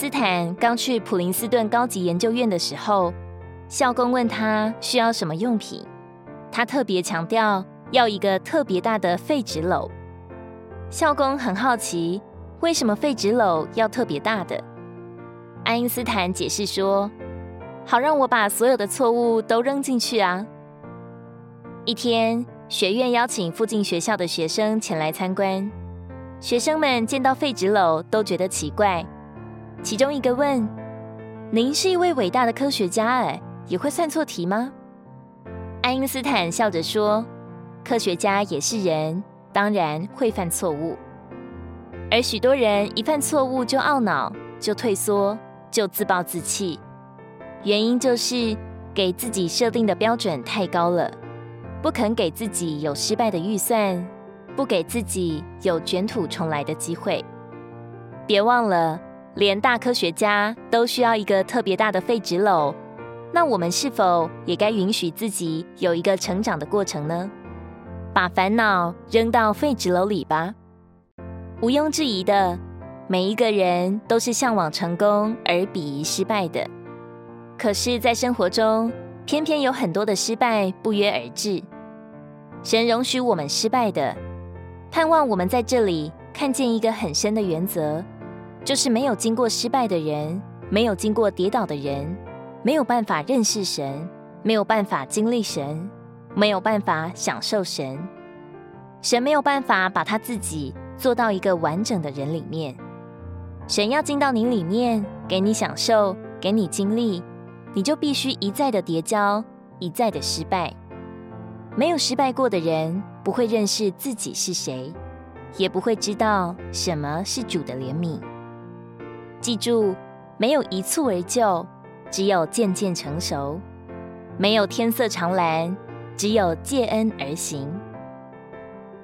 斯坦刚去普林斯顿高级研究院的时候，校工问他需要什么用品，他特别强调要一个特别大的废纸篓。校工很好奇，为什么废纸篓要特别大的？爱因斯坦解释说，好让我把所有的错误都扔进去啊。一天，学院邀请附近学校的学生前来参观。学生们见到废纸篓都觉得奇怪。其中一个问：“您是一位伟大的科学家，哎，也会算错题吗？”爱因斯坦笑着说：“科学家也是人，当然会犯错误。而许多人一犯错误就懊恼，就退缩，就自暴自弃。原因就是给自己设定的标准太高了。”不肯给自己有失败的预算，不给自己有卷土重来的机会。别忘了，连大科学家都需要一个特别大的废纸篓，那我们是否也该允许自己有一个成长的过程呢？把烦恼扔到废纸篓里吧。毋庸置疑的，每一个人都是向往成功而鄙夷失败的。可是，在生活中，偏偏有很多的失败不约而至。神容许我们失败的，盼望我们在这里看见一个很深的原则，就是没有经过失败的人，没有经过跌倒的人，没有办法认识神，没有办法经历神，没有办法享受神。神没有办法把他自己做到一个完整的人里面。神要进到你里面，给你享受，给你经历。你就必须一再的跌跤，一再的失败。没有失败过的人，不会认识自己是谁，也不会知道什么是主的怜悯。记住，没有一蹴而就，只有渐渐成熟；没有天色长蓝，只有借恩而行。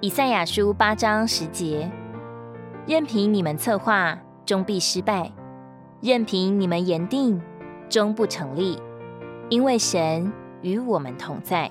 以赛亚书八章十节：任凭你们策划，终必失败；任凭你们言定。终不成立，因为神与我们同在。